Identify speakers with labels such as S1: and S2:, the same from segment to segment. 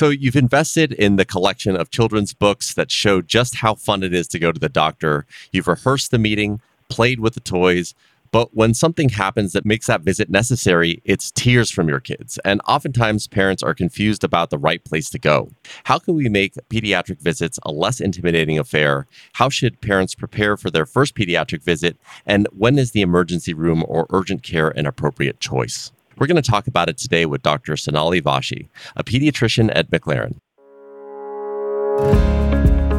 S1: So, you've invested in the collection of children's books that show just how fun it is to go to the doctor. You've rehearsed the meeting, played with the toys, but when something happens that makes that visit necessary, it's tears from your kids. And oftentimes, parents are confused about the right place to go. How can we make pediatric visits a less intimidating affair? How should parents prepare for their first pediatric visit? And when is the emergency room or urgent care an appropriate choice? We're going to talk about it today with Dr. Sonali Vashi, a pediatrician at McLaren.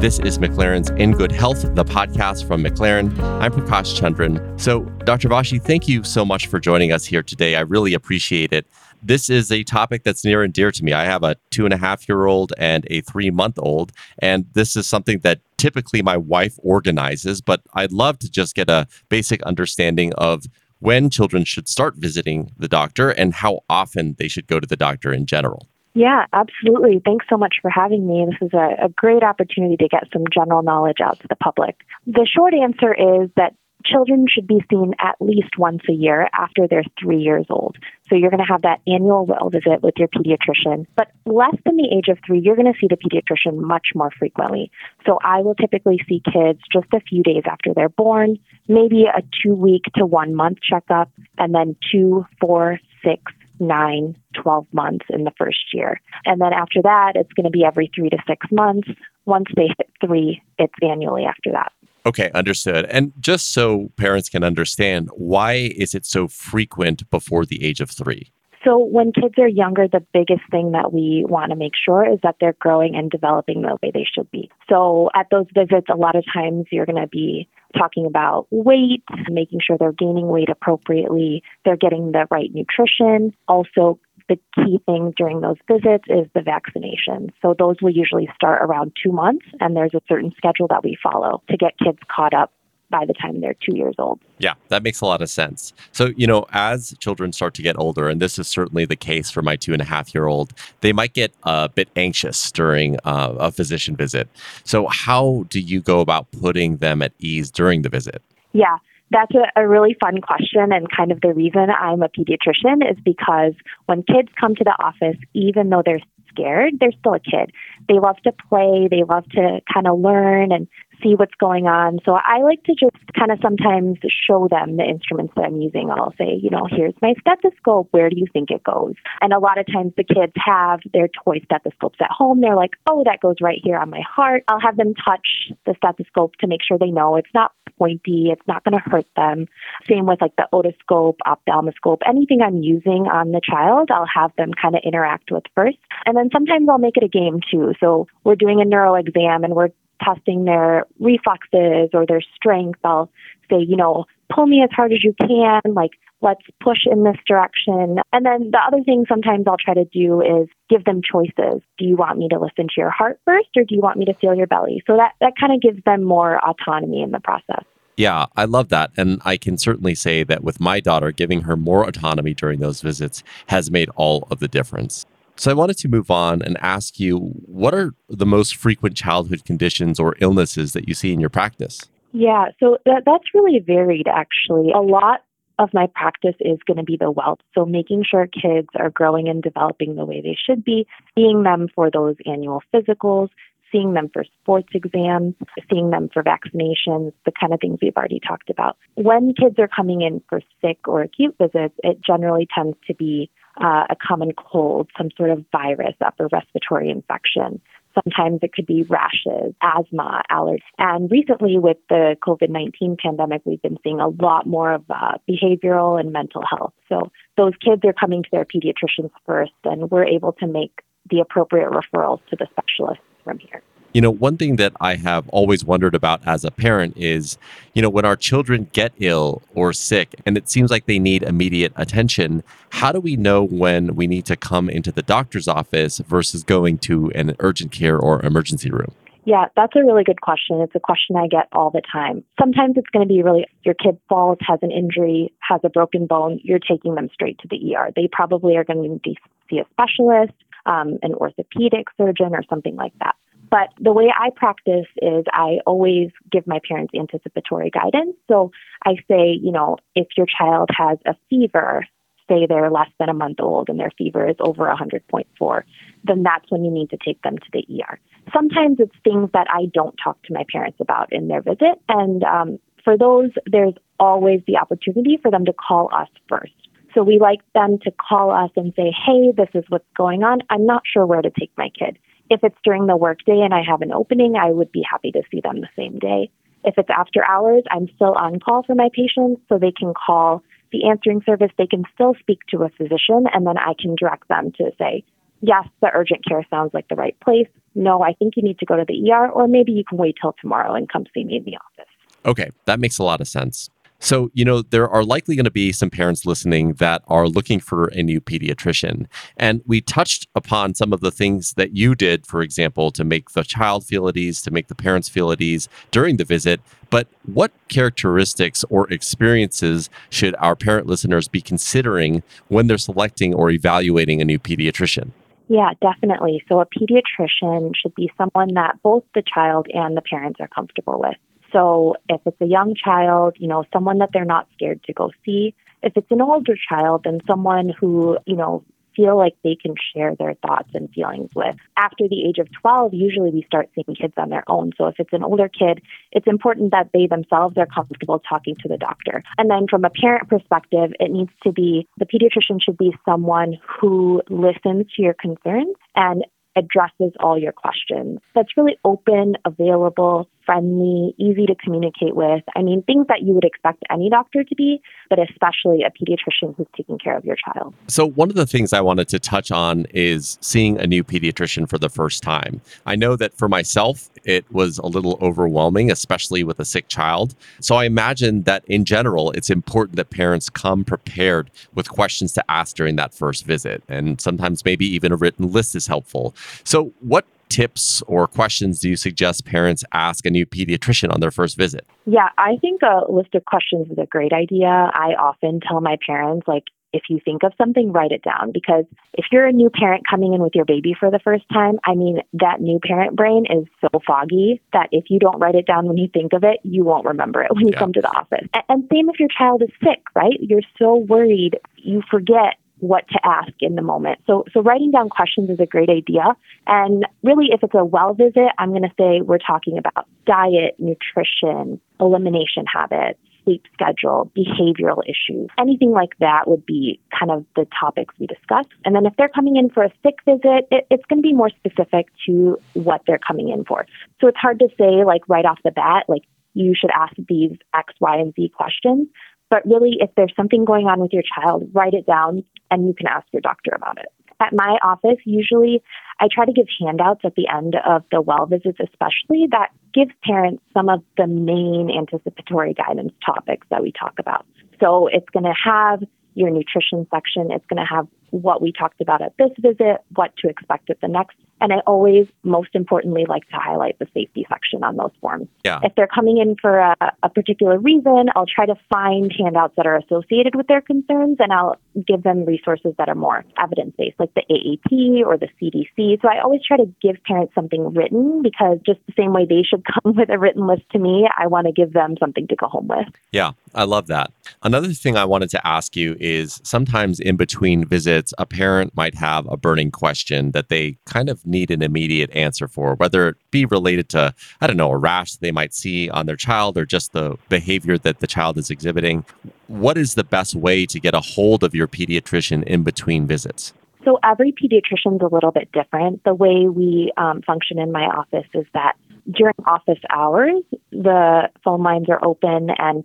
S1: This is McLaren's In Good Health, the podcast from McLaren. I'm Prakash Chandran. So, Dr. Vashi, thank you so much for joining us here today. I really appreciate it. This is a topic that's near and dear to me. I have a two and a half year old and a three month old, and this is something that typically my wife organizes, but I'd love to just get a basic understanding of when children should start visiting the doctor and how often they should go to the doctor in general.
S2: Yeah, absolutely. Thanks so much for having me. This is a, a, great opportunity to get some general knowledge out to the public. The short answer is that children should be seen at least once a year after they're three years old. So you're going to have that annual well visit with your pediatrician. But less than the age of three, you're going to see the pediatrician much more frequently. So I will typically see kids just a few days after they're born, maybe a two week to one month checkup, and then two, four, six, nine, 12 months in the first year. And then after that, it's going to be every three to six months. Once they hit three, it's annually after that.
S1: Okay, understood. And just so parents can understand, why is it so frequent before the age of three?
S2: So, when kids are younger, the biggest thing that we want to make sure is that they're growing and developing the way they should be. So, at those visits, a lot of times you're going to be talking about weight, making sure they're gaining weight appropriately, they're getting the right nutrition. Also, the key thing during those visits is the vaccination. So those will usually start around two months, and there's a certain schedule that we follow to get kids caught up by the time they're two years old.
S1: Yeah, that makes a lot of sense. So, you know, as children start to get older, and this is certainly the case for my two and a half year old, they might get a bit anxious during uh, a physician visit. So, how do you go about putting them at ease during the visit?
S2: Yeah. That's a, a, really fun question, and kind of the reason I'm a pediatrician is because when kids come to the office, even though they're scared, they're still a kid. They love to play, they love to kind of learn and see what's going on. So I like to just kind of sometimes show them the instruments that I'm using. I'll say, you know, here's my stethoscope. Where do you think it goes? And a lot of times the kids have their toy stethoscopes at home. They're like, oh, that goes right here on my heart. I'll have them touch the stethoscope to make sure they know it's not pointy. It's not going to hurt them. Same with like the otoscope, ophthalmoscope, anything I'm using on the child, I'll have them kind of interact with first. And then sometimes I'll make it a game too. So we're doing a neuro exam and we're testing their reflexes or their strength. I'll say, you know, pull me as hard as you can, like, let's push in this direction. And then the other thing sometimes I'll try to do is give them choices. Do you want me to listen to your heart first or do you want me to feel your belly? So that, that kind of gives them more autonomy in the process.
S1: Yeah, I love that. And I can certainly say that with my daughter, giving her more autonomy during those visits has made all of the difference. So I wanted to move on and ask you what are the most frequent childhood conditions or illnesses that you see in your practice?
S2: Yeah, so that, that's really varied actually. A lot of my practice is going to be the wealth. So making sure kids are growing and developing the way they should be, seeing them for those annual physicals, seeing them for sports exams, seeing them for vaccinations, the kind of things we've already talked about. When kids are coming in for sick or acute visits, it generally tends to be uh, a common cold, some sort of virus, upper respiratory infection. Sometimes it could be rashes, asthma, allergies. And recently, with the COVID 19 pandemic, we've been seeing a lot more of uh, behavioral and mental health. So those kids are coming to their pediatricians first, and we're able to make the appropriate referrals to the specialists from here.
S1: You know, one thing that I have always wondered about as a parent is, you know, when our children get ill or sick and it seems like they need immediate attention, how do we know when we need to come into the doctor's office versus going to an urgent care or emergency room?
S2: Yeah, that's a really good question. It's a question I get all the time. Sometimes it's going to be really your kid falls, has an injury, has a broken bone, you're taking them straight to the ER. They probably are going to see a specialist, um, an orthopedic surgeon, or something like that. But the way I practice is I always give my parents anticipatory guidance. So I say, you know, if your child has a fever, say they're less than a month old and their fever is over 100.4, then that's when you need to take them to the ER. Sometimes it's things that I don't talk to my parents about in their visit. And um, for those, there's always the opportunity for them to call us first. So we like them to call us and say, hey, this is what's going on. I'm not sure where to take my kid. If it's during the workday and I have an opening, I would be happy to see them the same day. If it's after hours, I'm still on call for my patients so they can call the answering service. They can still speak to a physician and then I can direct them to say, yes, the urgent care sounds like the right place. No, I think you need to go to the ER or maybe you can wait till tomorrow and come see me in the office.
S1: Okay, that makes a lot of sense. So, you know, there are likely going to be some parents listening that are looking for a new pediatrician. And we touched upon some of the things that you did, for example, to make the child feel at ease, to make the parents feel at ease during the visit. But what characteristics or experiences should our parent listeners be considering when they're selecting or evaluating a new pediatrician?
S2: Yeah, definitely. So, a pediatrician should be someone that both the child and the parents are comfortable with. So if it's a young child, you know, someone that they're not scared to go see. If it's an older child, then someone who, you know, feel like they can share their thoughts and feelings with. After the age of 12, usually we start seeing kids on their own. So if it's an older kid, it's important that they themselves are comfortable talking to the doctor. And then from a parent perspective, it needs to be the pediatrician should be someone who listens to your concerns and addresses all your questions. That's really open, available, friendly, easy to communicate with. I mean, things that you would expect any doctor to be, but especially a pediatrician who's taking care of your child.
S1: So, one of the things I wanted to touch on is seeing a new pediatrician for the first time. I know that for myself, it was a little overwhelming, especially with a sick child. So, I imagine that in general, it's important that parents come prepared with questions to ask during that first visit. And sometimes maybe even a written list is helpful. So, what tips or questions do you suggest parents ask a new pediatrician on their first visit?
S2: Yeah, I think a list of questions is a great idea. I often tell my parents, like, if you think of something, write it down. Because if you're a new parent coming in with your baby for the first time, I mean, that new parent brain is so foggy that if you don't write it down when you think of it, you won't remember it when you yeah. come to the office. And same if your child is sick, right? You're so worried, you forget what to ask in the moment. So, so writing down questions is a great idea. And really, if it's a well visit, I'm going to say we're talking about diet, nutrition, elimination habits, sleep schedule, behavioral issues, anything like that would be kind of the topics we discuss. And then if they're coming in for a sick visit, it, it's going to be more specific to what they're coming in for. So it's hard to say, like, right off the bat, like, you should ask these X, Y, and Z questions. But really, if there's something going on with your child, write it down and you can ask your doctor about it. At my office, usually I try to give handouts at the end of the well visits, especially that gives parents some of the main anticipatory guidance topics that we talk about. So it's going to have your nutrition section. It's going to have what we talked about at this visit, what to expect at the next. And I always, most importantly, like to highlight the safety section on those forms.
S1: Yeah.
S2: If they're coming in for a, a particular reason, I'll try to find handouts that are associated with their concerns and I'll give them resources that are more evidence based, like the AAP or the CDC. So I always try to give parents something written because just the same way they should come with a written list to me, I want to give them something to go home with.
S1: Yeah, I love that. Another thing I wanted to ask you is sometimes in between visits, a parent might have a burning question that they kind of need an immediate answer for, whether it be related to, I don't know, a rash they might see on their child or just the behavior that the child is exhibiting. What is the best way to get a hold of your pediatrician in between visits?
S2: So every pediatrician is a little bit different. The way we um, function in my office is that during office hours, the phone lines are open and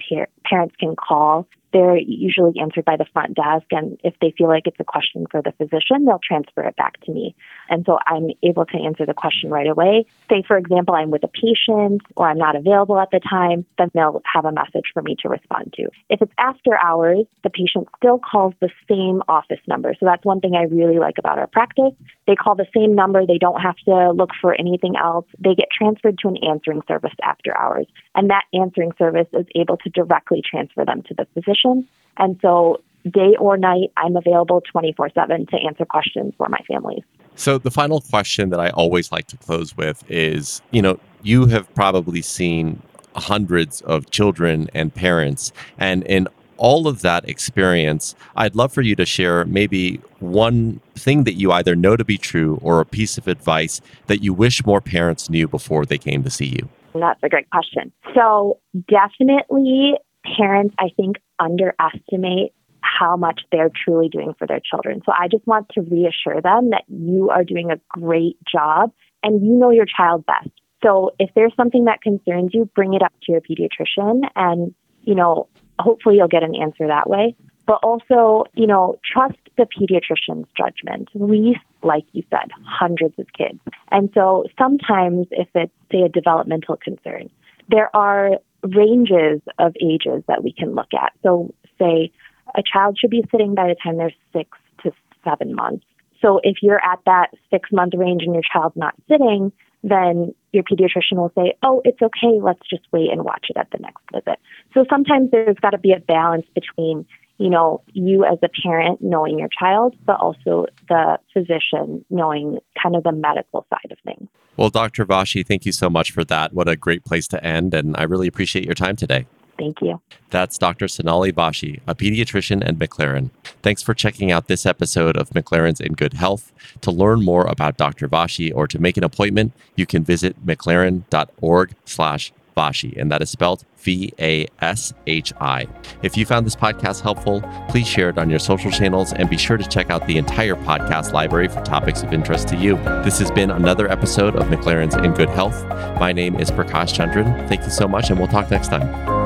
S2: parents can call they're usually answered by the front desk. And if they feel like it's a question for the physician, they'll transfer it back to me. And so I'm able to answer the question right away. Say, for example, I'm with a patient or I'm not available at the time, then they'll have a message for me to respond to. If it's after hours, the patient still calls the same office number. So that's one thing I really like about our practice. They call the same number. They don't have to look for anything else. They get transferred to an answering service after hours. And that answering service is able to directly transfer them to the physician. And so day or night, I'm available 24 7 to answer questions for my families.
S1: So, the final question that I always like to close with is you know, you have probably seen hundreds of children and parents, and in all of that experience, I'd love for you to share maybe one thing that you either know to be true or a piece of advice that you wish more parents knew before they came to see you.
S2: That's a great question. So, definitely, parents, I think, underestimate how much they're truly doing for their children. So, I just want to reassure them that you are doing a great job and you know your child best. So, if there's something that concerns you, bring it up to your pediatrician and, you know, hopefully you'll get an answer that way. But also, you know, trust the pediatrician's judgment. We, like you said, hundreds of kids. And so sometimes if it's, say, a developmental concern, there are ranges of ages that we can look at. So, say, a child should be sitting by the time they're six to seven months. So, if you're at that six month range and your child's not sitting, then your pediatrician will say, oh, it's okay, let's just wait and watch it at the next visit. So sometimes there's got to be a balance between, you know, you as a parent knowing your child, but also the physician knowing kind of the medical side of things.
S1: Well, Dr. Vashi, thank you so much for that. What a great place to end. And I really appreciate your time today.
S2: Thank you.
S1: That's Dr. Sonali Vashi, a pediatrician at McLaren. Thanks for checking out this episode of McLaren's in Good Health. To learn more about Dr. Vashi or to make an appointment, you can visit mclaren.org slash Vashi, and that is spelled V A S H I. If you found this podcast helpful, please share it on your social channels and be sure to check out the entire podcast library for topics of interest to you. This has been another episode of McLaren's in Good Health. My name is Prakash Chandran. Thank you so much, and we'll talk next time.